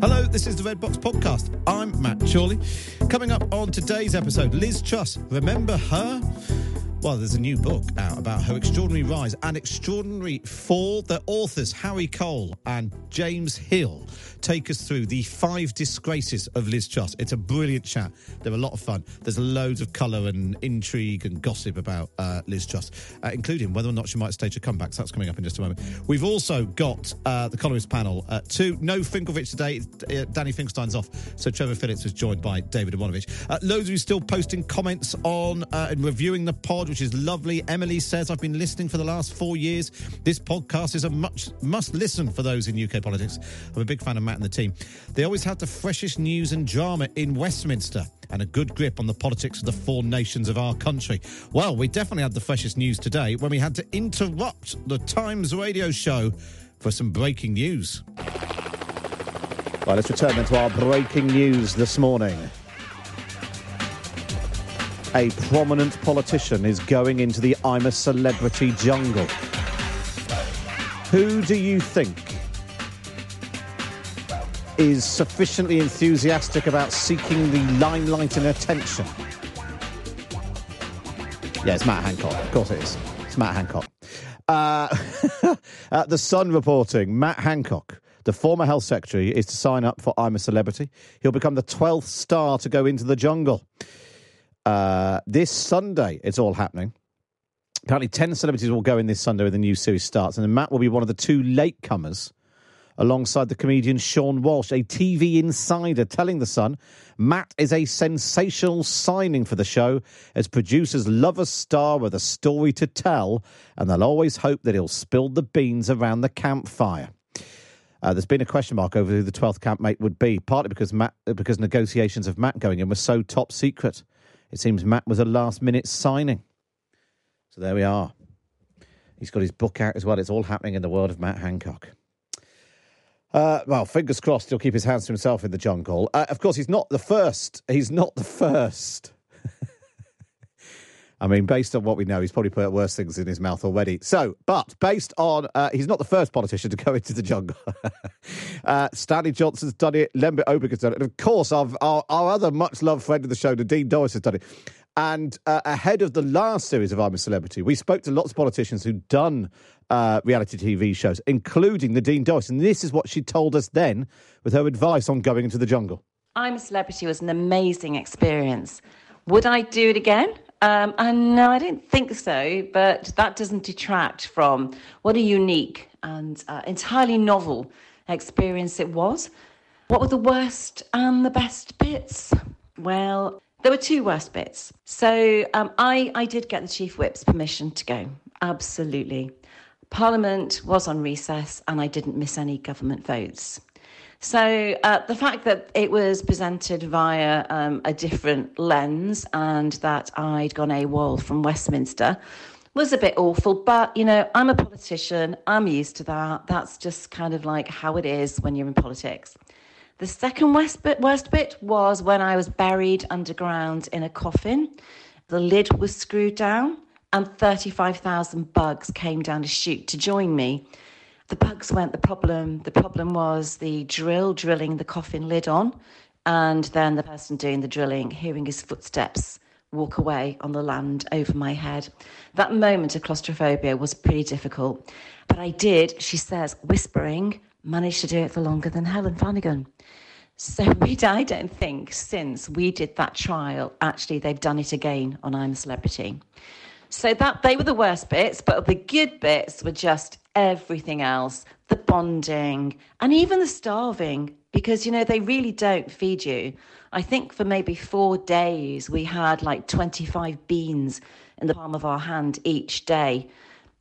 Hello, this is the Red Box Podcast. I'm Matt Chorley. Coming up on today's episode, Liz Truss. Remember her? Well, there's a new book out about her extraordinary rise and extraordinary fall. The authors, Harry Cole and James Hill, take us through the five disgraces of Liz Truss. It's a brilliant chat. They're a lot of fun. There's loads of colour and intrigue and gossip about uh, Liz Truss, uh, including whether or not she might stage a comeback. So that's coming up in just a moment. We've also got uh, the columnist panel uh, two. No Finkelvich today. Uh, Danny Finkelstein's off. So Trevor Phillips was joined by David Aaronovitch. Uh, loads of you still posting comments on uh, and reviewing the pod, which is lovely. Emily says, I've been listening for the last four years. This podcast is a much must listen for those in UK politics. I'm a big fan of Matt and the team. They always have the freshest news and drama in Westminster and a good grip on the politics of the four nations of our country. Well, we definitely had the freshest news today when we had to interrupt the Times radio show for some breaking news. Right, let's return then to our breaking news this morning. A prominent politician is going into the I'm a celebrity jungle. Who do you think is sufficiently enthusiastic about seeking the limelight and attention? Yeah, it's Matt Hancock. Of course it is. It's Matt Hancock. Uh, the Sun reporting Matt Hancock, the former health secretary, is to sign up for I'm a Celebrity. He'll become the 12th star to go into the jungle. Uh, this Sunday, it's all happening. Apparently, 10 celebrities will go in this Sunday when the new series starts, and Matt will be one of the two latecomers alongside the comedian Seann Walsh, a TV insider telling The Sun Matt is a sensational signing for the show as producers love a star with a story to tell, and they'll always hope that he'll spill the beans around the campfire. Uh, there's been a question mark over who the 12th campmate would be, partly because Matt, because negotiations of Matt going in were so top secret. It seems Matt was a last minute signing. So there we are. He's got his book out as well. It's all happening in the world of Matt Hancock. Uh, well, fingers crossed he'll keep his hands to himself in the jungle. Uh, of course, he's not the first. He's not the first. I mean, based on what we know, he's probably put worse things in his mouth already. So, but based on, uh, he's not the first politician to go into the jungle. uh, Stanley Johnson's done it. Lembit Öpik has done it. And of course, our, our, our other much loved friend of the show, Nadine Dorries, has done it. And uh, ahead of the last series of I'm a Celebrity, we spoke to lots of politicians who'd done uh, reality TV shows, including Nadine Dorries. And this is what she told us then with her advice on going into the jungle. I'm a Celebrity was an amazing experience. Would I do it again? Um, and no, I don't think so, but that doesn't detract from what a unique and uh, entirely novel experience it was. What were the worst and the best bits? Well, there were two worst bits. So um, I, I did get the Chief Whip's permission to go, absolutely. Parliament was on recess and I didn't miss any government votes. So uh, the fact that it was presented via um, a different lens and that I'd gone AWOL from Westminster was a bit awful. But, you know, I'm a politician. I'm used to that. That's just kind of like how it is when you're in politics. The second worst bit, worst bit was when I was buried underground in a coffin. The lid was screwed down and 35,000 bugs came down to shoot to join me. The bugs weren't the problem. The problem was the drill drilling the coffin lid on, and then the person doing the drilling hearing his footsteps walk away on the land over my head. That moment of claustrophobia was pretty difficult. But I did, she says, whispering, manage to do it for longer than Helen Flanagan. So we, I don't think since we did that trial, actually they've done it again on I'm a Celebrity. So that they were the worst bits, but the good bits were just everything else, the bonding and even the starving, because you know they really don't feed you. I think for maybe four days we had like 25 beans in the palm of our hand each day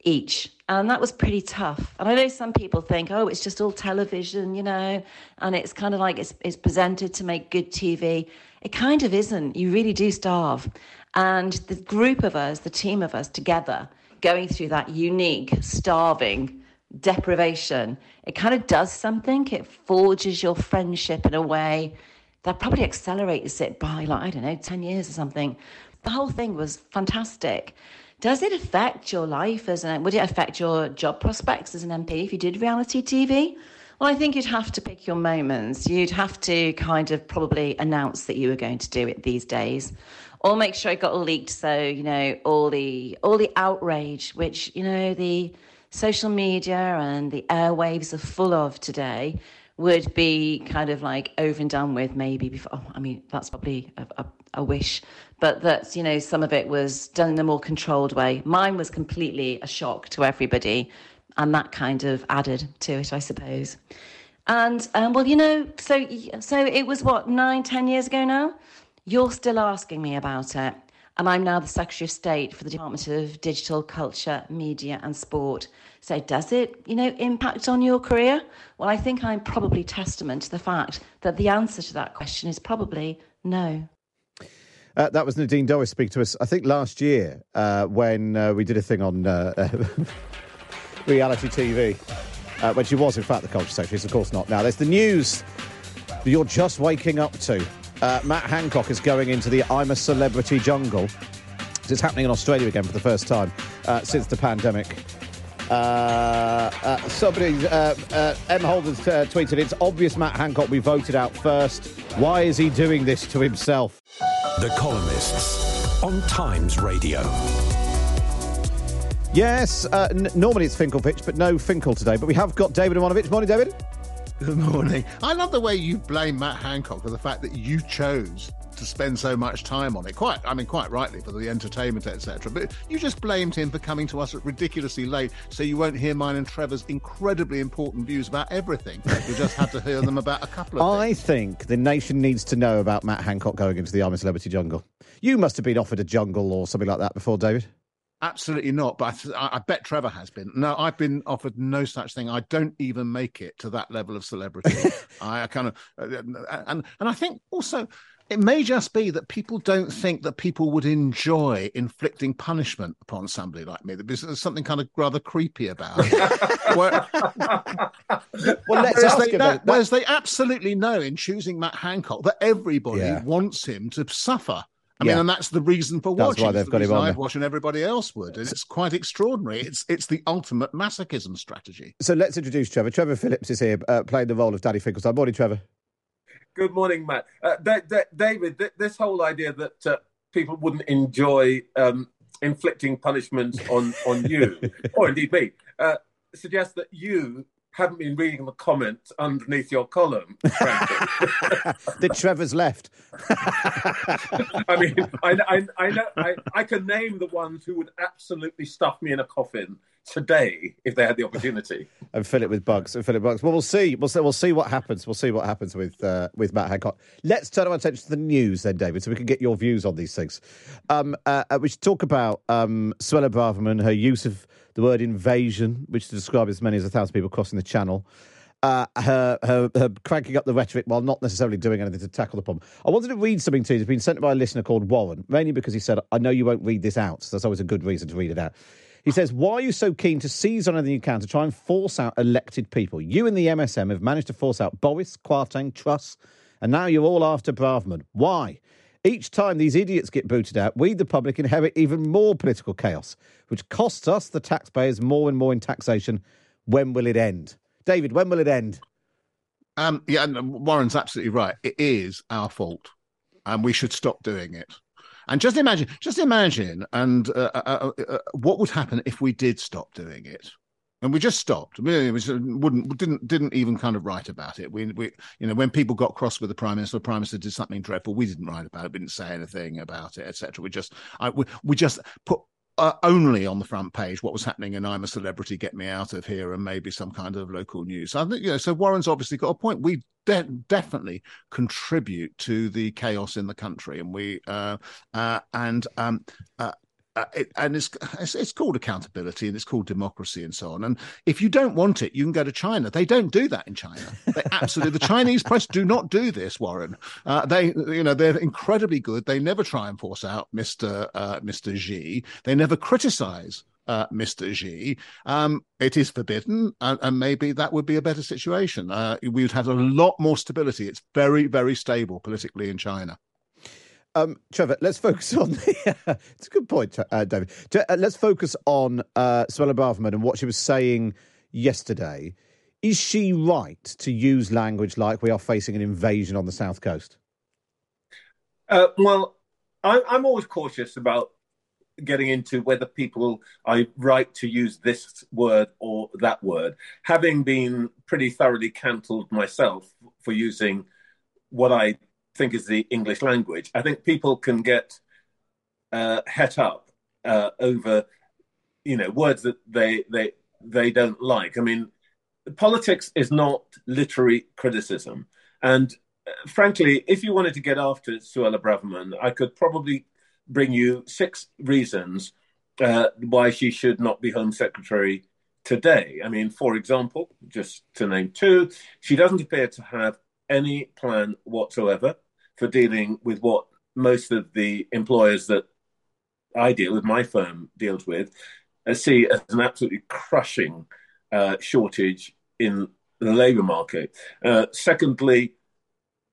each. And that was pretty tough. And I know some people think, oh, it's just all television, you know, and it's kind of like it's, it's presented to make good TV. It kind of isn't. You really do starve. And the group of us, the team of us together, going through that unique, starving deprivation, it kind of does something. It forges your friendship in a way that probably accelerates it by, like, I don't know, 10 years or something. The whole thing was fantastic. Does it affect your life as an, would it affect your job prospects as an MP if you did reality TV? Well, I think you'd have to pick your moments. You'd have to kind of probably announce that you were going to do it these days, or make sure it got leaked. So you know all the all the outrage, which you know the social media and the airwaves are full of today, would be kind of like over and done with maybe before. Oh, I mean, that's probably a, a, a wish, but that you know some of it was done in a more controlled way. Mine was completely a shock to everybody, and that kind of added to it, I suppose. And um, well, you know, so so it was what nine, ten years ago now. You're still asking me about it, and I'm now the Secretary of State for the Department of Digital Culture, Media and Sport. So does it, you know, impact on your career? Well, I think I'm probably testament to the fact that the answer to that question is probably no. Uh, that was Nadine Dorries speaking to us, I think, last year uh, when uh, we did a thing on uh, reality TV, uh, when she was, in fact, the culture secretary. Of course not now. There's the news that you're just waking up to. Uh, Matt Hancock is going into the I'm a Celebrity jungle. It's happening in Australia again for the first time since the pandemic. Uh, uh, somebody, uh, M. Holden's tweeted, it's obvious Matt Hancock we voted out first. Why is he doing this to himself? The Columnists on Times Radio. Yes, uh, n- normally it's Finkelvich, but no Finkel today. But we have got David Aaronovitch. Morning, David. Good morning. I love the way you blame Matt Hancock for the fact that you chose to spend so much time on it. Quite, I mean, quite rightly for the entertainment, etc. But you just blamed him for coming to us ridiculously late, so you won't hear mine and Trevor's incredibly important views about everything. You just had to hear them about a couple of. I things. think the nation needs to know about Matt Hancock going into the I'm Celebrity jungle. You must have been offered a jungle or something like that before, David. Absolutely not. But I, I, bet Trevor has been. No, I've been offered no such thing. I don't even make it to that level of celebrity. I, I kind of, uh, and and I think also it may just be that people don't think that people would enjoy inflicting punishment upon somebody like me. There's something kind of rather creepy about it. Where, well, let's ask they, that, whereas they absolutely know in choosing Matt Hancock that everybody yeah. wants him to suffer. I yeah. mean, and that's the reason for watching. That's why they've got him on. I'd watch and everybody else would, and it's quite extraordinary. It's it's the ultimate masochism strategy. So let's introduce Trevor. Trevor Phillips is here, uh, playing the role of Danny Finkelstein. Morning, Trevor. Good morning, Matt. Uh, D- D- David, th- this whole idea that uh, people wouldn't enjoy um, inflicting punishment on, on you, or indeed me, uh, suggests that you haven't been reading the comments underneath your column, the Trevor's left. I mean, I, I, I know I, I can name the ones who would absolutely stuff me in a coffin today if they had the opportunity. and fill it with bugs and fill it with bugs. Well, we'll see. We'll see. We'll see what happens. We'll see what happens with uh, with Matt Hancock. Let's turn our attention to the news then, David, so we can get your views on these things. Um, uh, uh we should talk about um, Suella Braverman, her use of the word invasion, which to describe as many as a thousand people crossing the channel. Uh, her, her, her cranking up the rhetoric while not necessarily doing anything to tackle the problem. I wanted to read something to you. It's been sent by a listener called Warren, mainly because he said, I know you won't read this out. So that's always a good reason to read it out. He says, Why are you so keen to seize on anything you can to try and force out elected people? You and the MSM have managed to force out Boris, Kwarteng, Truss, and now you're all after Braverman. Why? Each time these idiots get booted out, we, the public, inherit even more political chaos, which costs us, the taxpayers, more and more in taxation. When will it end? David, when will it end? Um, yeah, Warren's absolutely right. It is our fault, and we should stop doing it. And just imagine, just imagine, and uh, uh, uh, uh what would happen if we did stop doing it and we just stopped. We wouldn't didn't didn't even kind of write about it. We we you know when people got cross with the prime minister, the prime minister did something dreadful. We didn't write about it. We didn't say anything about it, etc. We just I, we, we just put uh, only on the front page what was happening and I'm a Celebrity, Get Me Out of Here, and maybe some kind of local news. I think, you know, so Warren's obviously got a point. We de- definitely contribute to the chaos in the country, and we uh, uh, and um, uh, uh, it, and it's, it's, it's called accountability and it's called democracy and so on. And if you don't want it, you can go to China. They don't do that in China. They absolutely the Chinese press do not do this, Warren. Uh, they you know they're incredibly good. They never try and force out Mister uh, Mister Xi. They never criticize uh, Mr. Xi. Um, it is forbidden, and, and, maybe that would be a better situation. Uh, we would have a lot more stability. It's very, very stable politically in China. Um, Trevor, let's focus on the. It's a good point, uh, David. Uh, let's focus on uh, Suella Braverman and what she was saying yesterday. Is she right to use language like we are facing an invasion on the south coast? Uh, well, I, I'm always cautious about getting into whether people are right to use this word or that word. Having been pretty thoroughly cancelled myself for using what I think is the English language. I think people can get uh, het up uh, over, you know, words that they they they don't like. I mean, politics is not literary criticism, and uh, frankly, if you wanted to get after Suella Braverman, I could probably bring you six reasons uh, why she should not be Home Secretary today. I mean, for example, just to name two, she doesn't appear to have any plan whatsoever for dealing with what most of the employers that I deal with, my firm deals with, uh, see as an absolutely crushing uh, shortage in the labour market. Uh, secondly,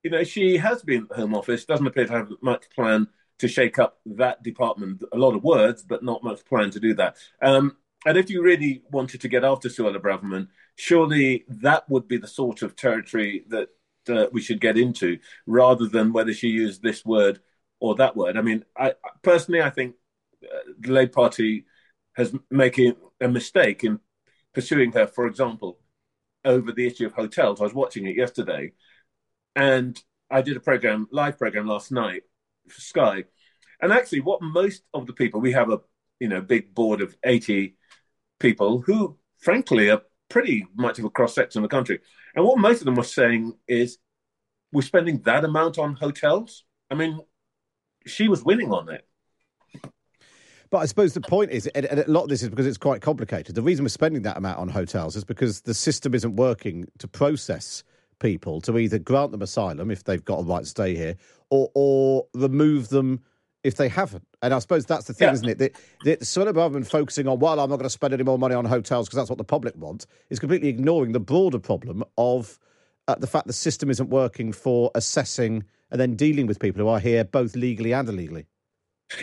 you know, she has been at Home Office, doesn't appear to have much plan to shake up that department. A lot of words, but not much plan to do that. Um, and if you really wanted to get after Suella Braverman, surely that would be the sort of territory that uh, we should get into, rather than whether she used this word or that word. I mean, I personally, I think uh, the Labour Party has making a mistake in pursuing her. For example, over the issue of hotels, I was watching it yesterday, and I did a program, live program last night for Sky, and actually, what most of the people we have a you know big board of eighty people who, frankly, are pretty much of a cross section of the country. And what most of them were saying is, we're spending that amount on hotels. I mean, she was winning on it. But I suppose the point is, and a lot of this is because it's quite complicated. The reason we're spending that amount on hotels is because the system isn't working to process people to either grant them asylum if they've got a right to stay here, or or remove them if they haven't. And I suppose that's the thing, yeah. isn't it? That, that Suella Braverman focusing on, well, I'm not going to spend any more money on hotels because that's what the public wants, is completely ignoring the broader problem of uh, the fact the system isn't working for assessing and then dealing with people who are here both legally and illegally.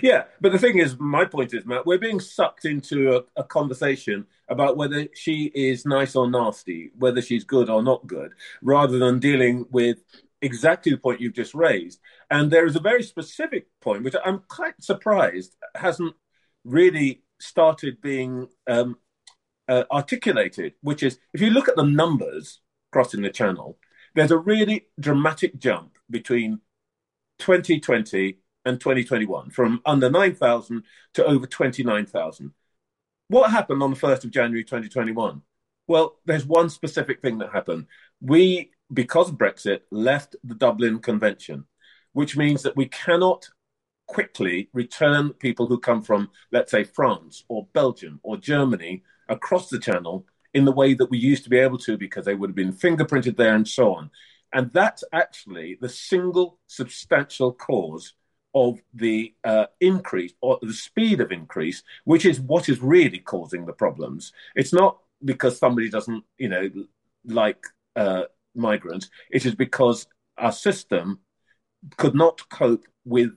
Yeah, but the thing is, my point is, Matt, we're being sucked into a, a, conversation about whether she is nice or nasty, whether she's good or not good, rather than dealing with exactly the point you've just raised. And there is a very specific point, which I'm quite surprised hasn't really started being um, uh, articulated, which is if you look at the numbers crossing the channel, there's a really dramatic jump between 2020 and 2021 from under 9,000 to over 29,000. What happened on the 1st of January 2021? Well, there's one specific thing that happened. We because Brexit, left the Dublin Convention, which means that we cannot quickly return people who come from, let's say, France or Belgium or Germany across the channel in the way that we used to be able to because they would have been fingerprinted there and so on. And that's actually the single substantial cause of the uh, increase or the speed of increase, which is what is really causing the problems. It's not because somebody doesn't, you know, like uh, migrants, it is because our system could not cope with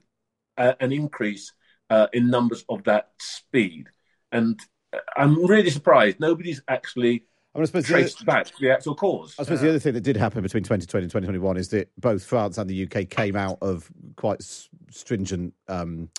uh, an increase uh, in numbers of that speed. And uh, I'm really surprised nobody's actually I, mean, I suppose traced the, back to the actual cause. I suppose the other thing that did happen between 2020 and 2021 is that both France and the UK came out of quite s- stringent um,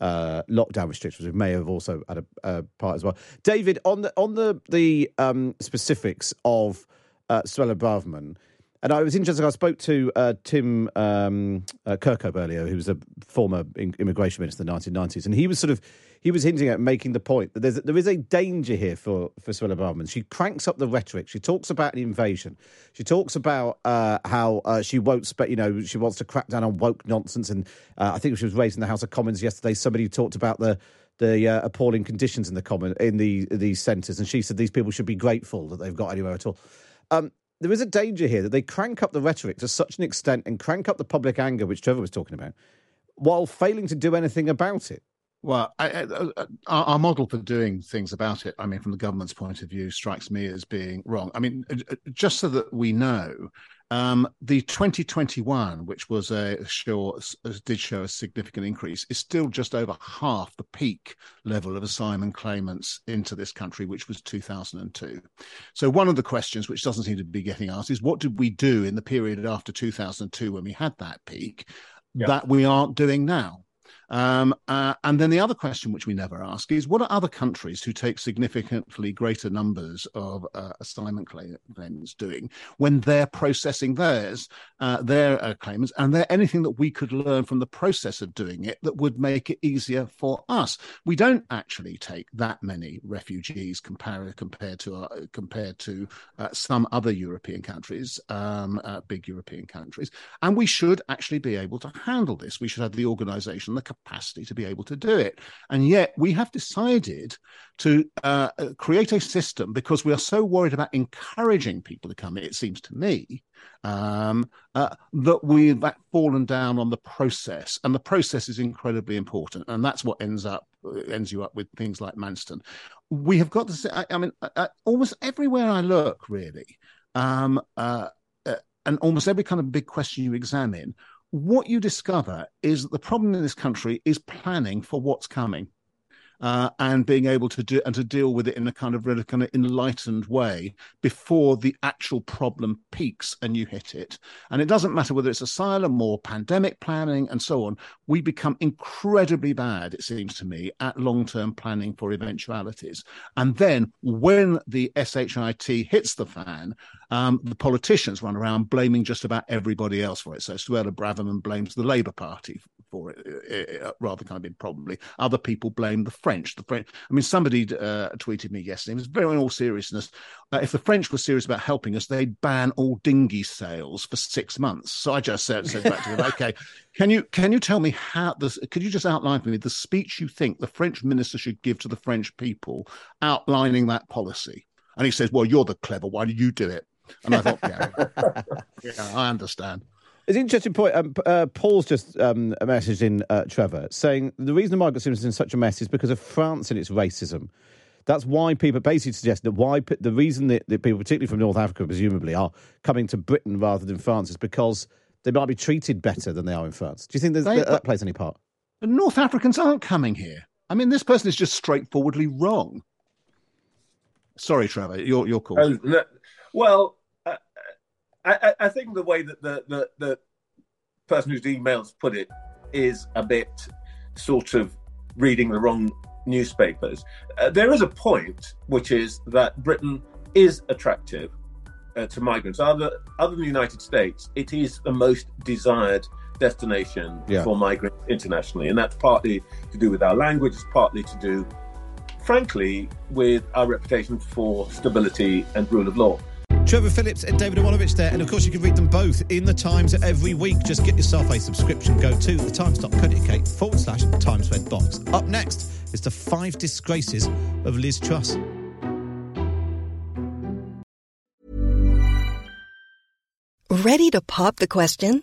uh, lockdown restrictions, which may have also had a, a part as well. David, on the on the the um, specifics of uh, Suella Braverman, and I was interested. I spoke to uh, Tim um, uh, Kirkhope earlier, who was a former in- immigration minister in the 1990s, and he was sort of he was hinting at making the point that there's there is a danger here for for Suella Braverman. She cranks up the rhetoric. She talks about an invasion. She talks about uh, how uh, she won't, spe- you know, she wants to crack down on woke nonsense. And uh, I think she was raised in the House of Commons yesterday. Somebody talked about the the uh, appalling conditions in the common in the these centres, and she said these people should be grateful that they've got anywhere at all. Um, there is a danger here that they crank up the rhetoric to such an extent and crank up the public anger, which Trevor was talking about, while failing to do anything about it. Well, I, I, I, our, model for doing things about it, I mean, from the government's point of view, strikes me as being wrong. I mean, uh, just so that we know, um, the 2021, which was a show, did show a significant increase, is still just over half the peak level of asylum claimants into this country, which was 2002. So one of the questions, which doesn't seem to be getting asked, is what did we do in the period after 2002 when we had that peak Yeah. that we aren't doing now? Um, uh, and then the other question, which we never ask, is what are other countries who take significantly greater numbers of uh, assignment claims doing when they're processing theirs, uh, their uh, claimants, and there anything that we could learn from the process of doing it that would make it easier for us? We don't actually take that many refugees compared compared to our, compared to uh, some other European countries, um, uh, big European countries, and we should actually be able to handle this. We should have the organisation, the capacity to be able to do it. And yet we have decided to uh, create a system because we are so worried about encouraging people to come, it seems to me, um, uh, that we've fallen down on the process. And the process is incredibly important. And that's what ends up ends you up with things like Manston. We have got to I, I mean, I, almost everywhere I look, really, um, uh, uh, and almost every kind of big question you examine, what you discover is that the problem in this country is planning for what's coming. Uh, and being able to do and to deal with it in a kind of really kind of enlightened way before the actual problem peaks and you hit it. And it doesn't matter whether it's asylum or pandemic planning and so on. We become incredibly bad, it seems to me, at long-term planning for eventualities. And then when the SHIT hits the fan, um, the politicians run around blaming just about everybody else for it. So Suella Braverman blames the Labour Party for it, uh, rather kind of probably. Other people blame the French. The French. I mean, somebody uh, tweeted me yesterday. It was very in all seriousness. Uh, if the French were serious about helping us, they'd ban all dinghy sales for six months. So I just said, said back to him, okay, can you can you tell me how this? Could you just outline for me the speech you think the French minister should give to the French people, outlining that policy? And he says, "Well, you're the clever Why one. You do it." And I thought, yeah, yeah, I understand. It's an interesting point. Um, uh, Paul's just um, a message in uh, Trevor saying the reason the migrant system's in such a mess is because of France and its racism. That's why people basically suggest that why the reason that, that people, particularly from North Africa, presumably, are coming to Britain rather than France is because they might be treated better than they are in France. Do you think They- that, that plays any part? The North Africans aren't coming here. I mean, this person is just straightforwardly wrong. Sorry, Trevor, you're you're cool. Oh, no. Well, I, I- think the way that the, the, the person whose emails put it is a bit sort of reading the wrong newspapers. Uh, there is a point, which is that Britain is attractive uh, to migrants. Other, other than the United States, it is the most desired destination Yeah. for migrants internationally. And that's partly to do with our language, it's partly to do, frankly, with our reputation for stability and rule of law. Trevor Phillips and David Aaronovitch there. And of course, you can read them both in the Times every week. Just get yourself a subscription. Go to thetimes.co.uk forward slash Times Red Box. Up next is the five disgraces of Liz Truss. Ready to pop the question?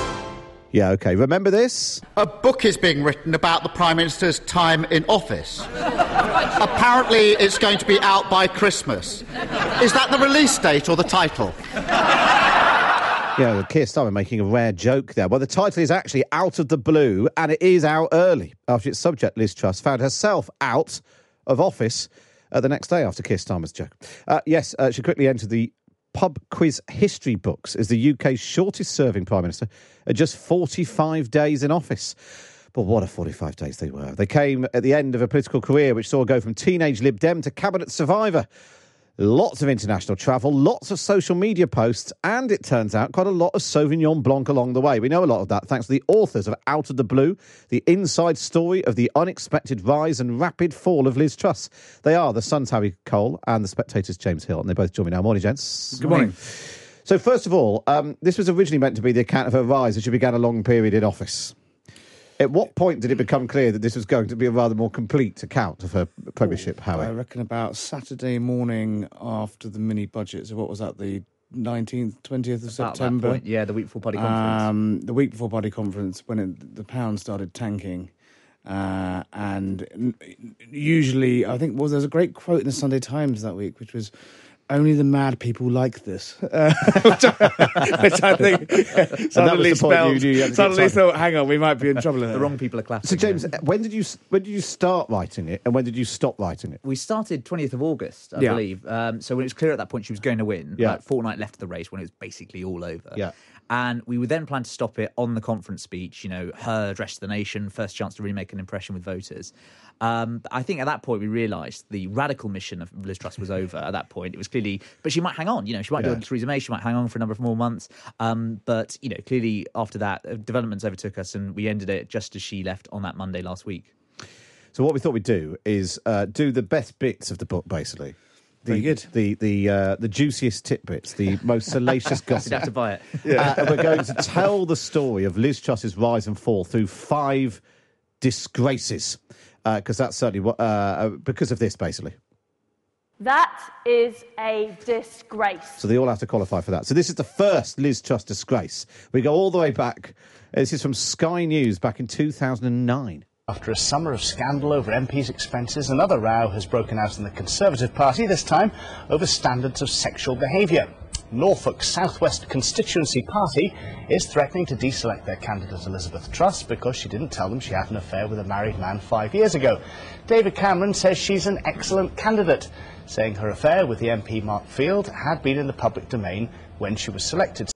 Yeah, okay. Remember this? A book is being written about the Prime Minister's time in office. Apparently, it's going to be out by Christmas. Is that the release date or the title? Yeah, Keir Starmer making a rare joke there. Well, the title is actually Out of the Blue, and it is out early after its subject, Liz Truss, found herself out of office uh, the next day after Keir Starmer's joke. Uh, yes, uh, she quickly entered the pub quiz history books as the UK's shortest serving Prime Minister at just 45 days in office. But what a 45 days they were. They came at the end of a political career which saw go from teenage Lib Dem to cabinet survivor. Lots of international travel, lots of social media posts, and it turns out quite a lot of Sauvignon Blanc along the way. We know a lot of that thanks to the authors of Out of the Blue, the inside story of the unexpected rise and rapid fall of Liz Truss. They are the Sun's Harry Cole and the Spectator's James Hill, and they both join me now. Morning, gents. Good morning. So, first of all, um, this was originally meant to be the account of her rise as she began a long period in office. At what point did it become clear that this was going to be a rather more complete account of her premiership, Howie? I reckon about Saturday morning after the mini budget. So what was that? The nineteenth, twentieth of About that September. point, yeah, the week before party conference. Um, the week before party conference, when it, the pound started tanking, uh, and usually, I think well, there's a great quote in the Sunday Times that week, which was. Only the mad people like this, uh, which, I, which I think suddenly the point spelled. you you had to get suddenly thought, "Hang on, we might be in trouble." The wrong people are clapping. So, James, when did you when did you start writing it, and when did you stop writing it? we started 20th of August, I Yeah. believe. Um, so when it was clear at that point she was going to win, Yeah. like fortnight left of the race when it was basically all over. Yeah. And we would then plan to stop it on the conference speech, you know, her address to the nation, first chance to really make an impression with voters. Um, I think at that point we realised the radical mission of Liz Truss was over at that point. It was clearly, but she might hang on, you know, she might Yeah. do a Theresa May, she might hang on for a number of more months. Um, but, you know, clearly after that, uh, developments overtook us and we ended it just as she left on that Monday last week. So, what we thought we'd do is uh, do the best bits of the book, basically. The, good. The the uh, the juiciest tidbits, the most salacious gossip. You'd gossip. have to buy it. Uh, we're going to tell the story of Liz Truss's rise and fall through five disgraces, because that's certainly what. Uh, uh, because of this, basically. That is a disgrace. So they all have to qualify for that. So this is the first Liz Truss disgrace. We go all the way back. This is from Sky News back in 2009. After a summer of scandal over MPs' expenses, another row has broken out in the Conservative Party, this time over standards of sexual behaviour. Norfolk Southwest Constituency Party is threatening to deselect their candidate Elizabeth Truss because she didn't tell them she had an affair with a married man five years ago. David Cameron says she's an excellent candidate, saying her affair with the MP Mark Field had been in the public domain when she was selected.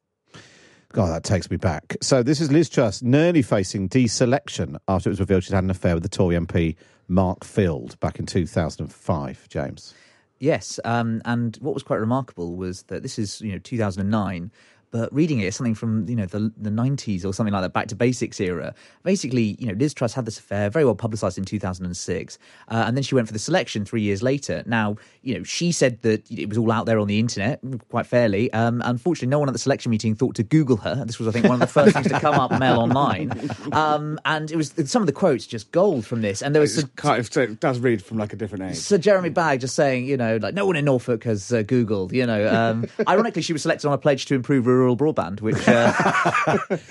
God, that takes me back. So this is Liz Truss nearly facing deselection after it was revealed she'd had an affair with the Tory MP Mark Field back in 2005. James. Yes, um, and what was quite remarkable was that this is you know 2009, but reading it is something from you know the the 90s or something like that, back to basics era. Basically, you know Liz Truss had this affair very well publicised in 2006, uh, and then she went for the selection three years later. Now you know she said that it was all out there on the internet quite fairly. Um, unfortunately, no one at the selection meeting thought to Google her. This was I think one of the first things to come up Mail Online, um, and it was some of the quotes just gold from this, and there was. Kind of, it does read from like a different age. Sir Jeremy Bagge just saying, you know, like no one in Norfolk has uh, Googled, you know. Um, ironically, she was selected on a pledge to improve rural rural broadband, which uh,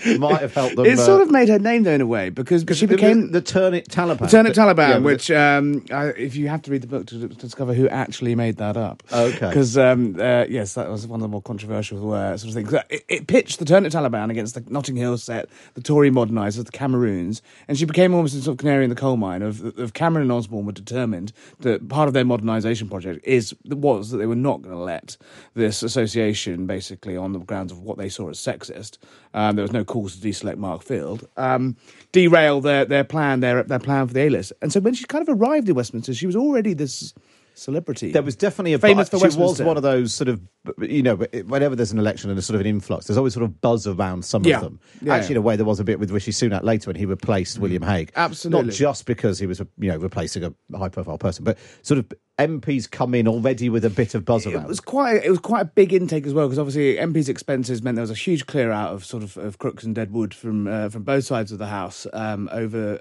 might have helped them. It uh, sort of made her name though in a way because she the- became the Turnip Taliban. The Turnip Taliban, Yeah, which um, I, if you have to read the book to, to discover who actually made that up. Okay. Because um, uh, yes, that was one of the more controversial uh, sort of things. It, it pitched the Turnip Taliban against the Notting Hill set, the Tory modernisers, the Cameroons, and she became almost a sort of canary in the coal mine of, of Cameron and Osborne were determined that part of their modernisation project is was that they were not going to let this association, basically on the grounds of what they saw as sexist, um, there was no cause to deselect Mark Field, um, derail their, their plan, their their plan for the A list. And so when she kind of arrived in Westminster, she was already this celebrity. There was definitely a famous for She was one of those sort of, you know, whenever there's an election and a sort of an influx, there's always sort of buzz around some Yeah. of them. Yeah. Actually, in a way, there was a bit with Rishi Sunak later when he replaced William Hague. Absolutely. not just because he was, you know, replacing a high-profile person, but sort of MPs come in already with a bit of buzz around. It was quite it was quite a big intake as well because obviously MP's expenses meant there was a huge clear out of sort of, of crooks and dead wood from uh, from both sides of the house um, over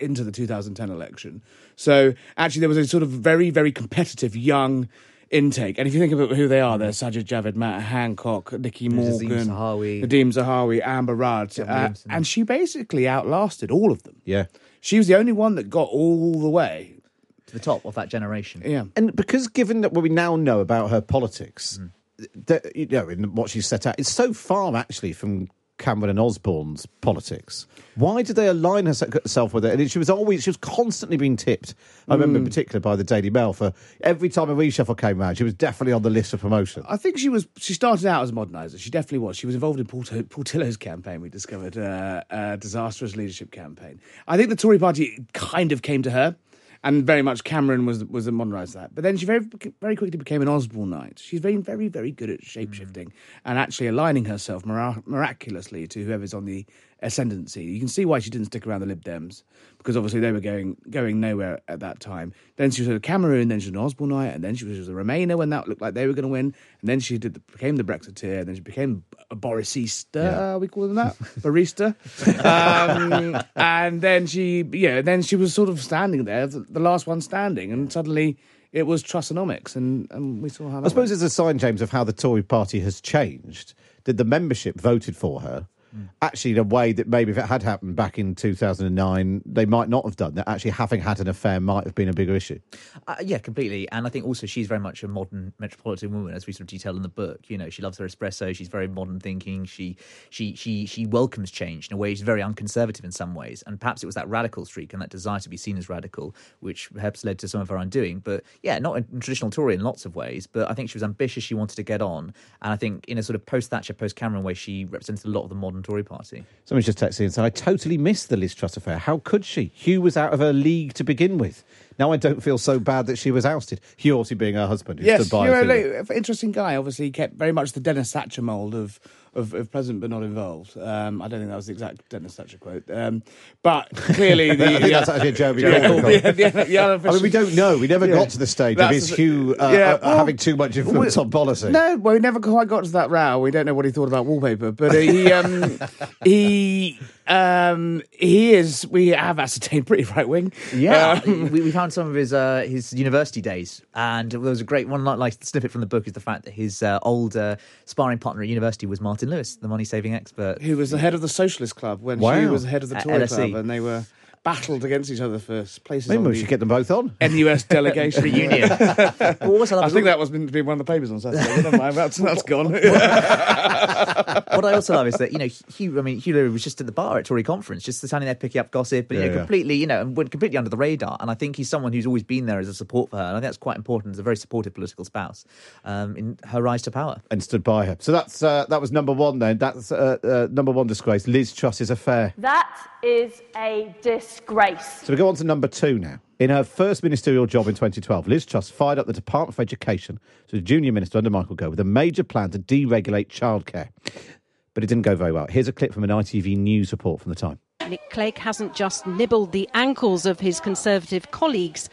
into the 2010 election. So actually there was a sort of very very competitive young intake. And if you think about who they are, they're Sajid Javid, Matt Hancock, Nikki Nadeem Morgan, Zahawi. Nadeem Zahawi, Amber Rudd, uh, and she basically outlasted all of them. yeah. She was the only one that got all the way. To the top of that generation. Yeah. And because given that what we now know about her politics, Mm. that, you know, in what she's set out, it's so far actually from Cameron and Osborne's politics. Why did they align herself with it? And she was always, she was constantly being tipped. I remember in Mm. particular by the Daily Mail for every time a reshuffle came round, she was definitely on the list for promotion. I think she was. She started out as a moderniser. She definitely was. She was involved in Paul, Paul Tillow's campaign. We discovered uh, a disastrous leadership campaign. I think the Tory Party kind of came to her, and very much Cameron was was a moderniser that. But then she very very quickly became an Osborneite. She's very very very good at shape shifting hmm. and actually aligning herself mira- miraculously to whoever's on the ascendancy. You can see why she didn't stick around the Lib Dems because obviously they were going going nowhere at that time. Then she was a Cameroon, then she was an Osborneite, and then she was a Remainer when that looked like they were going to win. And then she did the, became the Brexiteer, and then she became a Borisista, we call them that, barista. um, and then she, yeah, then she was sort of standing there, the, the last one standing, and suddenly it was Trussonomics, and, and we saw how. That I suppose went. it's a sign, James, of how the Tory party has changed. Did the membership voted for her. Actually, in a way that maybe if it had happened back in 2009, they might not have done that. Actually, having had an affair might have been a bigger issue. Uh, yeah, completely. And I think also she's very much a modern metropolitan woman, as we sort of detail in the book. You know, she loves her espresso. She's very modern thinking. She she she she welcomes change in a way. She's very unconservative in some ways, and perhaps it was that radical streak and that desire to be seen as radical, which perhaps led to some of her undoing. But yeah, not a traditional Tory in lots of ways. But I think she was ambitious. She wanted to get on, and I think in a sort of post Thatcher, post Cameron way, she represented a lot of the modern Tory party. Someone's just texted and said, I totally missed the Liz Truss affair. How could she? Hugh was out of her league to begin with. Now I don't feel so bad that she was ousted. Hugh obviously being her husband. Yes, stood by you're a through interesting guy. Obviously, he kept very much the Dennis Thatcher mould of, of of president but not involved. Um, I don't think that was the exact Dennis Thatcher quote, um, but clearly the, I think that's actually a Jeremy Corbyn the, quote. the, the, the I mean, we don't know. We never Yeah. got to the stage of That's is the- Hugh uh, yeah, uh, well, having too much influence we- on policy. No, well, we never quite got to that row. We don't know what he thought about wallpaper, but he um, he um, he is. We have ascertained pretty right wing. Yeah, Um, we, we found some of his uh, his university days, and there was a great one. Like, like snippet from the book is the fact that his uh, old uh, sparring partner at university was Martin Lewis, the money saving expert. who was the head of the Socialist Club when she was the head of the At Tory LSE. Club, and they were battled against each other for places. Maybe on we the should get them both on. NUS delegation Reunion. But what I love I is think that was been, been one of the papers on Saturday. but Never mind, that's, that's gone. what I also love is that you know Hugh. I mean, Hugh Lewis was just at the bar at Tory conference, just standing there picking up gossip, and you Yeah, know, yeah. completely, you know, and went completely under the radar. And I think he's someone who's always been there as a support for her, and I think that's quite important as a very supportive political spouse um, in her rise to power. and stood by her. So that's uh, that was number one. Then that's uh, uh, number one disgrace. Liz Truss's affair. That is a disgrace. So we go on to number two now. In her first ministerial job in 2012, Liz Truss fired up the Department for Education, so the junior minister under Michael Gove, with a major plan to deregulate childcare. But it didn't go very well. Here's a clip from an ITV News report from the time. Nick Clegg hasn't just nibbled the ankles of his Conservative colleagues,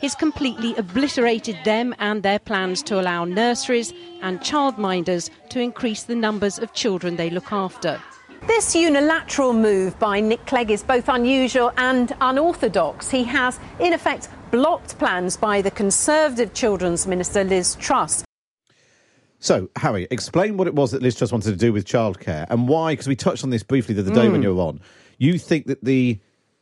he's completely obliterated them and their plans to allow nurseries and childminders to increase the numbers of children they look after. This unilateral move by Nick Clegg is both unusual and unorthodox. He has, in effect, blocked plans by the Conservative Children's Minister Liz Truss So, Harry, explain what it was that Liz Truss wanted to do with childcare and why, because we touched on this briefly the other day when Mm. you were on. You think that the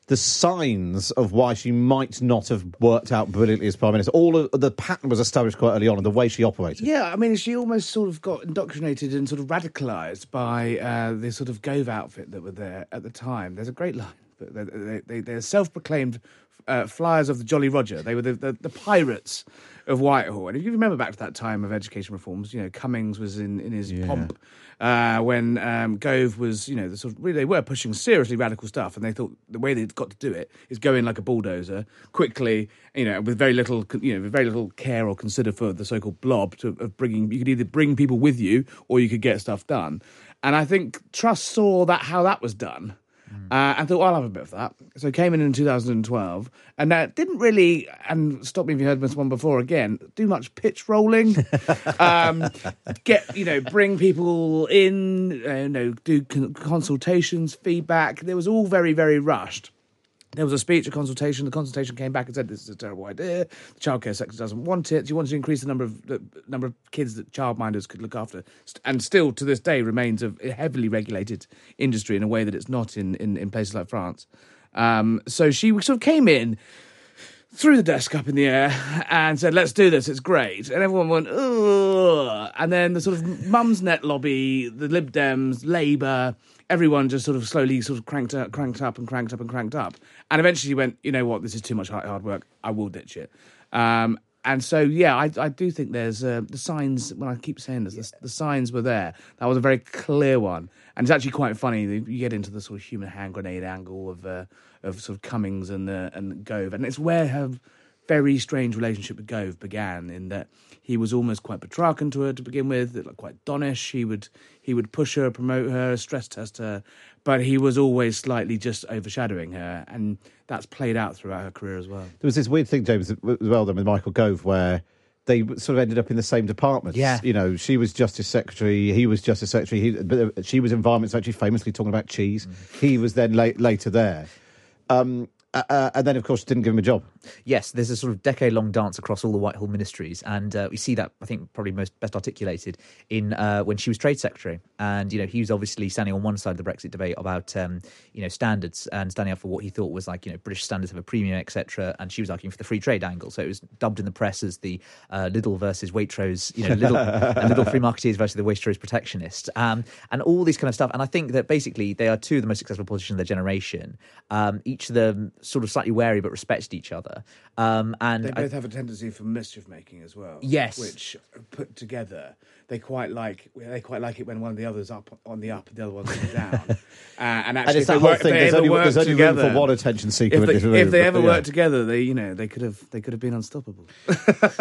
the signs of why she might not have worked out brilliantly as prime minister, all of the pattern was established quite early on, and the way she operated. Yeah, I mean, she almost sort of got indoctrinated and sort of radicalised by uh, the sort of Gove outfit that were there at the time. There's a great line. They, they, they, they're self-proclaimed uh, flyers of the Jolly Roger. They were the, the, the pirates of Whitehall. And if you remember back to that time of education reforms, you know, Cummings was in, in his pomp uh, when um, Gove was, you know, the sort of, really, they were pushing seriously radical stuff, and they thought the way they'd got to do it is go in like a bulldozer, quickly, you know, with very little, you know, with very little care or consider for the so-called blob to, of bringing. You could either bring people with you, or you could get stuff done. And I think Truss saw that how that was done. Uh, and thought, well, I'll have a bit of that. So came in in 2012, and uh, didn't really, and stop me if you heard this one before again, do much pitch rolling. um, get, you know, bring people in, uh, you know, do con- consultations, feedback. There was all very, very rushed. There was a speech, a consultation. The consultation came back and said, "This is a terrible idea. The childcare sector doesn't want it. You want to increase the number of the number of kids that childminders could look after, and still to this day remains a heavily regulated industry in a way that it's not in in, in places like France." Um, so she sort of came in, threw the desk up in the air, and said, "Let's do this. It's great." And everyone went, "Ugh." And then the sort of Mumsnet lobby, the Lib Dems, Labour, everyone just sort of slowly sort of cranked up, cranked up, and cranked up, and cranked up. And eventually went, "You know what? This is too much hard work. I will ditch it." Um, and so, yeah, I, I do think there's uh, the signs. When I keep saying this, the, the signs were there. That was a very clear one, and it's actually quite funny. You get into the sort of human hand grenade angle of uh, of sort of Cummings and uh, and Gove, and it's where her very strange relationship with Gove began. In that he was almost quite Petrarchan to her to begin with, like quite donnish. He would he would push her, promote her, stress test her, but he was always slightly just overshadowing her, and that's played out throughout her career as well. There was this weird thing, James, as well, then with Michael Gove, where they sort of ended up in the same department. Yeah. You know, she was Justice Secretary, he was Justice Secretary, he, but uh, she was Environment Secretary, famously talking about cheese. He was then late, later there. Um, uh, uh, and then, of course, didn't give him a job. Yes, there's a sort of decade long dance across all the Whitehall ministries. And uh, we see that, I think, probably most best articulated in uh, when she was Trade Secretary. And, you know, he was obviously standing on one side of the Brexit debate about, um, you know, standards and standing up for what he thought was like, you know, British standards have a premium, etc. And she was arguing for the free trade angle. So it was dubbed in the press as the uh, Lidl versus Waitrose, you know, Little, and Lidl free marketeers versus the Waitrose protectionist. Um, and all this kind of stuff. And I think that basically they are two of the most successful politicians of their generation. Um, each of them sort of slightly wary but respected each other. Um, and They I- both have a tendency for mischief making as well. Yes. which put together, they quite like. They quite like it when one of the others up on the up and the other one's on the down. uh, and actually, and it's that whole work- thing, there's only, there's only together, room for one attention seeker if they, if they ever yeah. worked together, they you know they could have they could have been unstoppable.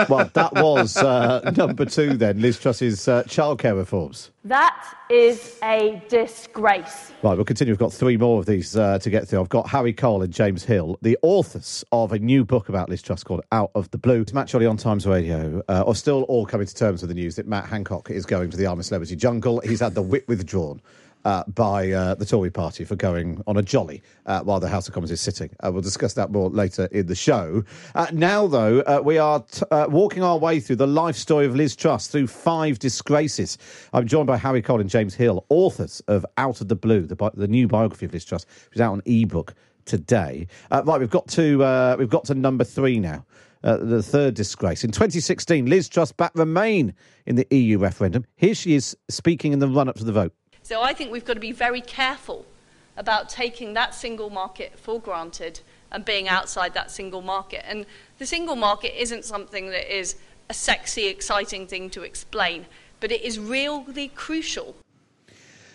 well, that was uh, number two then, Liz Truss's uh, childcare reforms. That is a disgrace. Right, we'll continue. We've got three more of these uh, to get through. I've got Harry Cole and James Hill, the authors of a new book about Liz Truss called Out of the Blue. It's Matt Chorley on Times Radio, uh, are still all coming to terms with the news that Matt Hancock is going to the I'm Celebrity jungle. He's had the whip withdrawn. Uh, by uh, the Tory party for going on a jolly uh, while the House of Commons is sitting. Uh, we'll discuss that more later in the show. Uh, now, though, we are t- walking our way through the life story of Liz Truss through five disgraces. I'm joined by Harry Cole and James Hill, authors of Out of the Blue, the, bi- the new biography of Liz Truss, which is out on ebook today. Right, we've got to we've got to number three now. Uh, the third disgrace. In 2016, Liz Truss backed Remain in the EU referendum. Here she is speaking in the run up to the vote. So I think we've got to be very careful about taking that single market for granted and being outside that single market. And the single market isn't something that is a sexy, exciting thing to explain, but it is really crucial.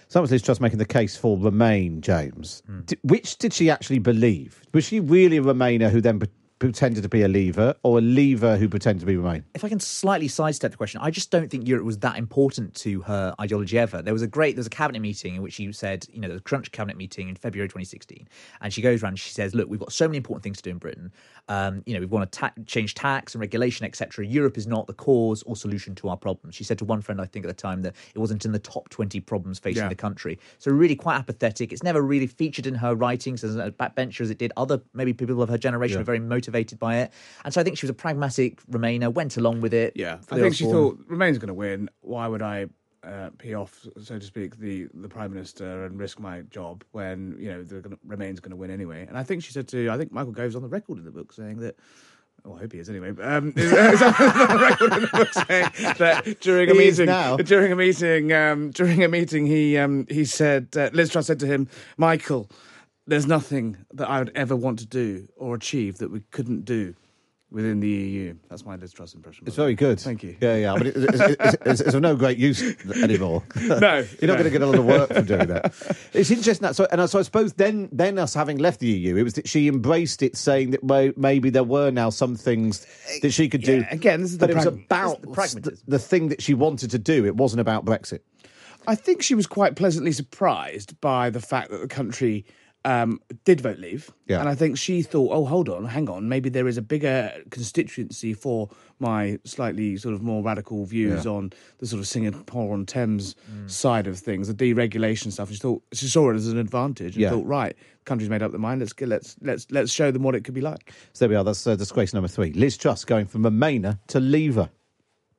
So that was Liz Truss making the case for Remain, James. Hmm. D- which did she actually believe? Was she really a Remainer who then pre- pretended to be a Leaver, or a Leaver who pretended to be Remain? if I can slightly sidestep the question, I just don't think Europe was that important to her ideology ever. There was a great, there was a cabinet meeting in which she said, you know, the Crunch cabinet meeting in February 2016, and she goes around and she says, look, we've got so many important things to do in Britain. Um, you know, we want to ta- change tax and regulation, etc. Europe is not the cause or solution to our problems. She said to one friend, I think at the time, that it wasn't in the top 20 problems facing Yeah. the country. So really quite apathetic. It's never really featured in her writings as a backbencher as it did other maybe people of her generation Yeah. were very motivated motivated by it. And so I think she was a pragmatic Remainer, went along with it. Yeah, I think she Osborne. thought Remain's going to win. Why would I uh, pee off, so to speak, the, the prime minister and risk my job when you know the gonna, Remain's going to win anyway? And I think she said to I think Michael Gove's on the record in the book saying that. Well, I hope he is anyway. But, um, he's on the record in the book saying that during a He meeting, during a meeting, um, during a meeting, he um, he said uh, Liz Truss said to him, Michael, there's nothing that I would ever want to do or achieve that we couldn't do within the EU. That's my Liz Truss impression. It's very good. Thank you. Yeah, yeah, but it, it's, it's, it's, of no great use anymore. No, you're not no. going to get a lot of work from doing that. It's interesting that. So, and so I suppose then, then us having left the EU, it was that she embraced it, saying that may- maybe there were now some things that she could do. Yeah, again, this is but the it was about the the, the thing that she wanted to do. It wasn't about Brexit. I think she was quite pleasantly surprised by the fact that the country um, did vote leave. Yeah. And I think she thought, oh, hold on, hang on, maybe there is a bigger constituency for my slightly sort of more radical views Yeah. on the sort of Singapore on Thames side of things, the deregulation stuff. She thought she saw it as an advantage and Yeah. thought, right, country's made up their mind. Let's get, let's let's let's show them what it could be like. So there we are. That's uh, disgrace number three. Liz Truss going from Remainer to Leaver.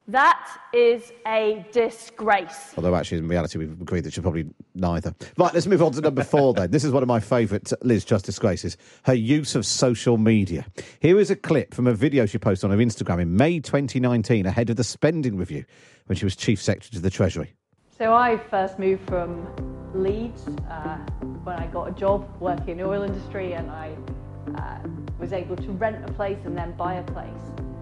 That is a disgrace. Although actually, in reality, we've agreed that she's probably neither. Right, let's move on to number four then. This is one of my favourite Liz Truss disgraces her use of social media. Here is a clip from a video she posted on her Instagram in May 2019 ahead of the spending review when she was Chief Secretary to the Treasury. So I first moved from Leeds uh, when I got a job working in the oil industry, and I uh, was able to rent a place and then buy a place.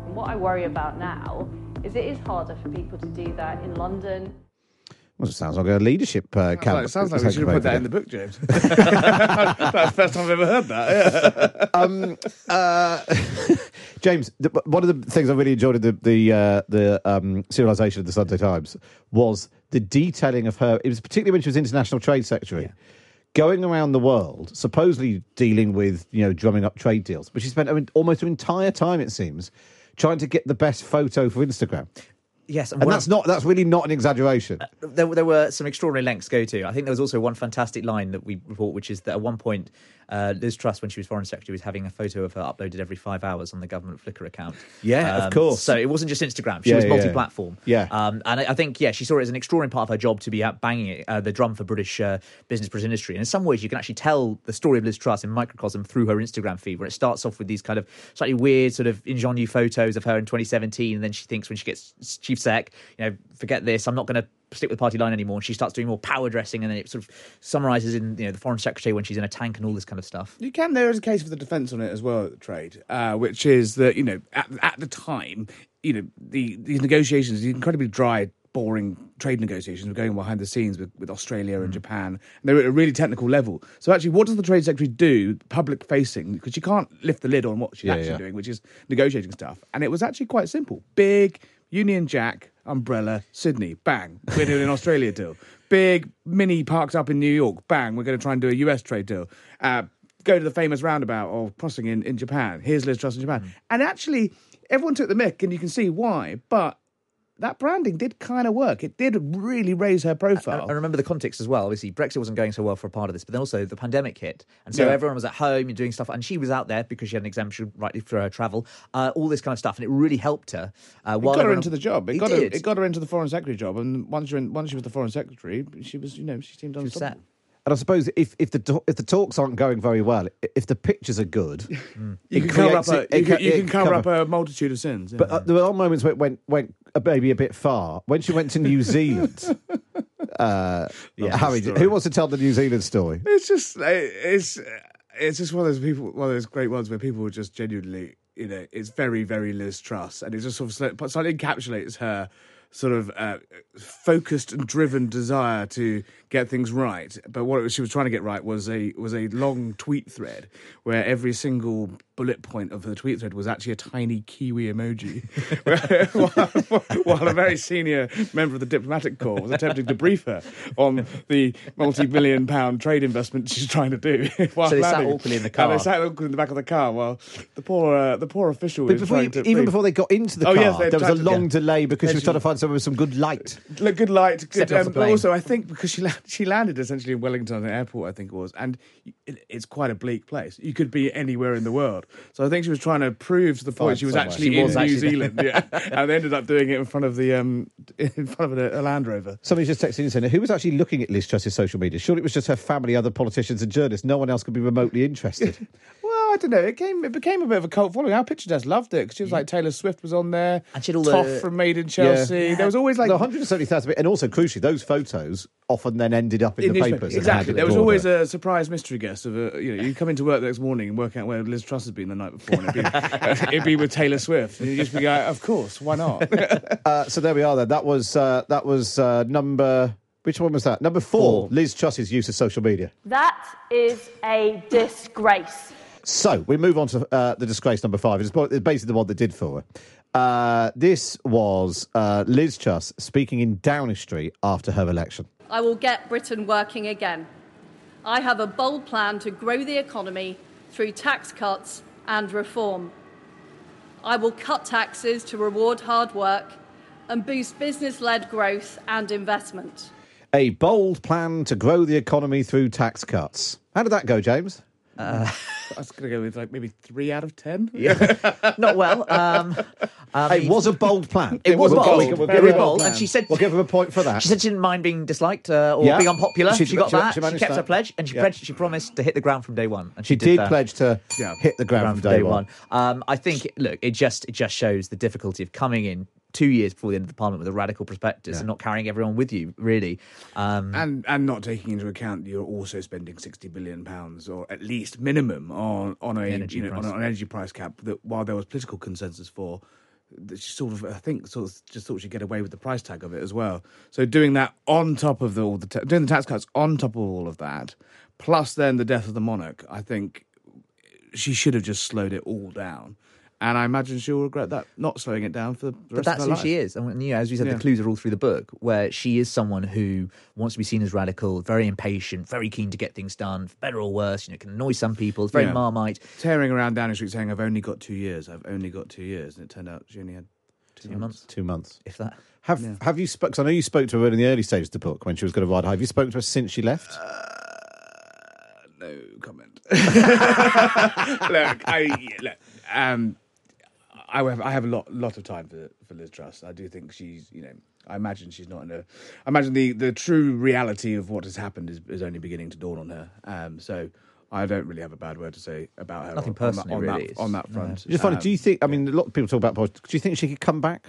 And what I worry about now is it is harder for people to do that in London. Well, it sounds like a leadership uh, camp. Well, it sounds like we should have put that in the book, James. That's the first time I've ever heard that. Yeah. um, uh, James, th- one of the things I really enjoyed in the the uh, the um, serialisation of the Sunday Times was the detailing of her. It was particularly when she was international trade secretary. Going around the world, supposedly dealing with, you know, drumming up trade deals, but she spent her, almost her entire time, it seems, trying to get the best photo for Instagram. Yes, And one that's not that's really not an exaggeration. Uh, there, there were some extraordinary lengths to go to. I think there was also one fantastic line that we report, which is that at one point, uh, Liz Truss, when she was Foreign Secretary, was having a photo of her uploaded every five hours on the government Flickr account. Yeah, of Um, course. So it wasn't just Instagram; she Yeah, was yeah, yeah. multi-platform. Yeah. Um, and I, I think, yeah, she saw it as an extraordinary part of her job to be out banging it, uh, the drum for British uh, business, British industry. And in some ways, you can actually tell the story of Liz Truss in microcosm through her Instagram feed, where it starts off with these kind of slightly weird, sort of ingenue photos of her in 2017, and then she thinks when she gets chief sec, you know, forget this, I'm not going to stick with the party line anymore. And she starts doing more power dressing, and then it sort of summarizes in you know the foreign secretary when she's in a tank and all this kind of stuff. You can. There is a case for the defence on it as well, trade, uh, which is that you know at, at the time, you know the these negotiations, the incredibly dry, boring trade negotiations were going behind the scenes with, with Australia Mm. and Japan. And they were at a really technical level. So actually, what does the trade secretary do, public facing? Because she can't lift the lid on what she's Yeah, actually yeah. doing, which is negotiating stuff. And it was actually quite simple: big Union Jack umbrella, Sydney, bang, we're doing an Australia deal. Big mini parked up in New York, bang, we're going to try and do a US trade deal. Uh, go to the famous roundabout of crossing in, in Japan. Here's Liz Truss in Japan. And actually, everyone took the mick, and you can see why. But that branding did kind of work. It did really raise her profile. I remember the context as well. Obviously, Brexit wasn't going so well for a part of this, but then also the pandemic hit, and so Yeah. everyone was at home and doing stuff. And she was out there because she had an exemption rightly for her travel, uh, all this kind of stuff, and it really helped her. Uh, It got her into the job. It, It got her. did. It got her into the foreign secretary job. And once you're in, once she was the foreign secretary, she was, you know, she seemed unstoppable. And I suppose if, if the if the talks aren't going very well, if the pictures are good, You can cover up a, it you can, ca- you can cover up a multitude of sins. But uh, there are moments where it went went a maybe a bit far. When she went to New Zealand, uh, Love Harry, who wants to tell the New Zealand story? It's just it's it's just one of those people, one of those great ones where people just genuinely, you know, it's very very Liz Truss, and it just sort of sli- slightly encapsulates her sort of uh, focused and driven desire to get things right. But what was, she was trying to get right was a was a long tweet thread where every single bullet point of the tweet thread was actually a tiny kiwi emoji, while, while a very senior member of the diplomatic corps was attempting to brief her on the multi-billion pound trade investment she's trying to do. while So they sat landing. awkwardly in the And car. they sat awkwardly in the back of the car while the poor uh, the poor official But was before you- even brief- before they got into the Oh, car, yes, there was a long yeah. delay because she was trying to find so there was some good light. Good light, good. Um, the but plane. also, I think because she la- she landed essentially in Wellington Airport, I think it was, and it, it's quite a bleak place. You could be anywhere in the world. So I think she was trying to prove to the point Find she was somewhere. actually She in was New actually Zealand. yeah, and they ended up doing it in front of the um in front of a, a Land Rover. Somebody's just texting and saying, who was actually looking at Liz Truss's social media? Surely it was just her family, other politicians and journalists. No one else could be remotely interested. Well, I don't know. It came. It became a bit of a cult following. Our picture desk loved it because she was like Taylor Swift was on there, and she had all Toff the- from Made in Chelsea. There was always like no, 170,000. And also, crucially, those photos often then ended up in, in the newspapers. papers. Exactly. There was abroad. always a surprise mystery guest of a you know you come into work the next morning and work out where Liz Truss has been the night before, and it'd be, it'd be with Taylor Swift, and you just be like, of course, why not? uh, so there we are. Then that was uh, that was uh, number. Which one was that? Number four. Liz Truss's use of social media. That is a disgrace. So we move on to uh, the disgrace number five. It's basically the one that did for her. Uh, this was uh, Liz Truss speaking in Downing Street after her election. I will get Britain working again. I have a bold plan to grow the economy through tax cuts and reform. I will cut taxes to reward hard work and boost business led growth and investment. A bold plan to grow the economy through tax cuts. How did that go, James? I was going to go with like maybe three out of ten. Yeah, not well. Um, um, it was a bold plan. It was We'll- bold, we'll- very her bold, and she said We'll give her a point for that. She said she didn't mind being disliked uh, or Yeah. being unpopular. She- She, got she- that. she She, kept that. her pledge, and she Yeah. pledged. She promised to hit the ground from day one. And She she, did that. pledge to hit the ground, from day, one. Um, I think. Look, it just it just shows the difficulty of coming in two years before the end of the parliament with a radical prospectus and not carrying everyone with you. Really. Um, and and not taking into account you're also spending sixty billion pounds or at least minimum on on a Energy you know, on an energy price cap that while there was political consensus for she sort of I think sort of just thought she'd get away with the price tag of it as well. So doing that on top of the, all the ta- doing the tax cuts on top of all of that, plus then the death of the monarch, I think she should have just slowed it all down. And I imagine she'll regret that, not slowing it down for the rest but that's of who her she is. And when- you know, as we said, Yeah. the clues are all through the book, where she is someone who wants to be seen as radical, very impatient, very keen to get things done, for better or worse. You know, can annoy some people. It's very Yeah. marmite. Tearing around Downing Street saying, I've only got two years, I've only got two years. And it turned out she only had two, Two months. Two months. If that. Have Have you spoke? 'cause I know you spoke to her in the early stages of the book when she was going to ride high. Have you spoken to her since she left? no comment. look, I look, um, I have I have a lot lot of time for for Liz Truss. I do think she's you know I imagine she's not in a. I imagine the the true reality of what has happened is is only beginning to dawn on her. Um, so. I don't really have a bad word to say about her. Nothing on, personally, on, that, really. on that, on that no. front. Just funny. Um, Do you think? I mean, a lot of people talk about politics. Do you think she could come back?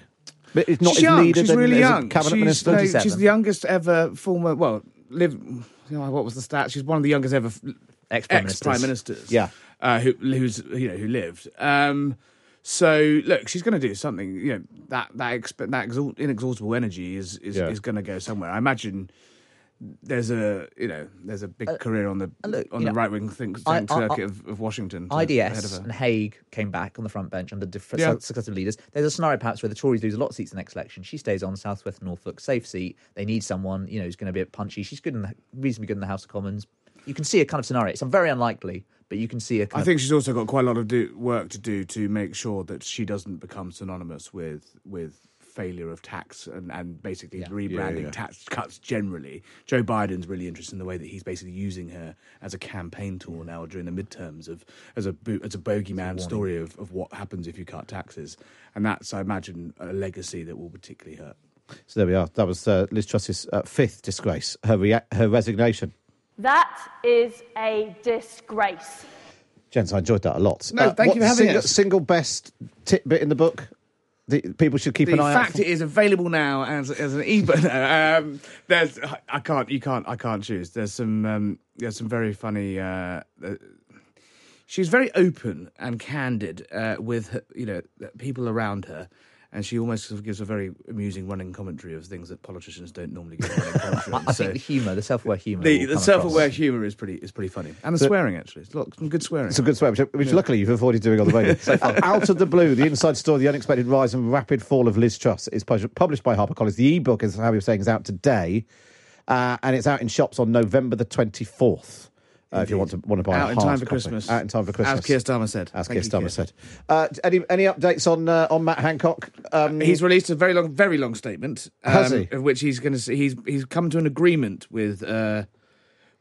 But it's not she's as young. leader She's than really as young. cabinet she's, minister. no, she's the youngest ever former. Well, live. You know, what was the stat? She's one of the youngest ever Ex-prime ministers. ministers. Yeah. uh, who who's you know who lived. Um, so look, she's going to do something. You know that that exp- that exhaust- inexhaustible energy is is, Yeah. is going to go somewhere. I imagine. There's a you know there's a big uh, career on the uh, look, on the know, right wing think, I- think I- circuit I- of, of Washington to- ahead of IDS and Hague came back on the front bench under different Yeah. successive leaders. There's a scenario perhaps where the Tories lose a lot of seats in the next election. She stays on Southwest Norfolk, safe seat. They need someone, you know, who's going to be a bit punchy. She's good in the, reasonably good in the House of Commons. You can see a kind of scenario. It's very unlikely, but you can see a kind I of think she's also got quite a lot of do, work to do to make sure that she doesn't become synonymous with with failure of tax and, and basically rebranding Yeah, yeah. tax cuts generally. Joe Biden's really interested in the way that he's basically using her as a campaign tool now during the midterms of as a bo- as a bogeyman story of, of what happens if you cut taxes, and that's I imagine a legacy that will particularly hurt. So there we are. That was uh, Liz Truss's uh, fifth disgrace. Her rea- her resignation. That is a disgrace. Gents, I enjoyed that a lot. No, thank what you for having single, us. Single best tidbit in the book that people should keep the an eye out fact for. it is available now as as an ebook. No, um, there's I can't you can't I can't choose. There's some um, there's some very funny. Uh, uh, she's very open and candid uh, with her, you know people around her. And she almost sort of gives a very amusing running commentary of things that politicians don't normally give running commentary. I. I So think the humour, the self-aware humour. the, the self-aware humour is pretty is pretty funny, and the So- swearing actually. It's lot- some good swearing. It's a good swear, which, which luckily you've avoided doing on the radio. Uh, Out of the blue, the inside story, the unexpected rise and rapid fall of Liz Truss is published by HarperCollins. The ebook, as Harry was saying, is out today, uh, and it's out in shops on November the twenty fourth. Uh, if you want to want to buy Out a in time for copy. Christmas. out in time for Christmas, As Keir Starmer said. as Thank Keir Starmer said. Uh, any any updates on uh, on Matt Hancock? Um, He's released a very long, very long statement. Has um, he? Of which he's going to he's he's come to an agreement with uh,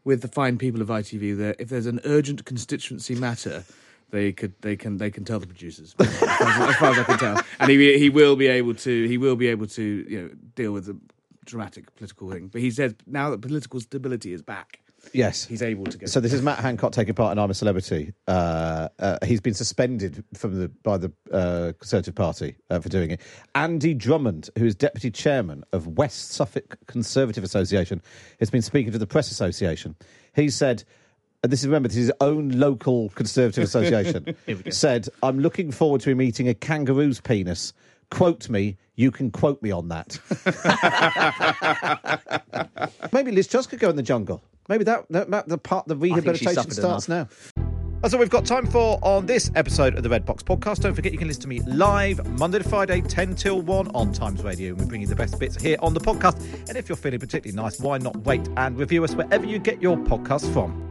with the fine people of ITV that if there's an urgent constituency matter, they could they can they can tell the producers as far as, as, far as I can tell, and he he will be able to he will be able to you know deal with the dramatic political thing. But he says now that political stability is back. Yes, he's able to go. So this is Matt Hancock taking part in I'm a Celebrity. Uh, uh, he's been suspended from the by the uh, Conservative Party uh, for doing it. Andy Drummond, who is deputy chairman of West Suffolk Conservative Association, has been speaking to the Press Association. He said. And this is remember, this is his own local Conservative Association. Here we go. said, "I'm looking forward to him eating a kangaroo's penis. Quote me. You can quote me on that." Maybe Liz Truss could go in the jungle. Maybe that, that, that the part the rehabilitation starts enough. now. That's all we've got time for on this episode of the Red Box Podcast. Don't forget you can listen to me live Monday to Friday, 10 till 1 on Times Radio. And we bring you the best bits here on the podcast. And if you're feeling particularly nice, why not wait and review us wherever you get your podcast from?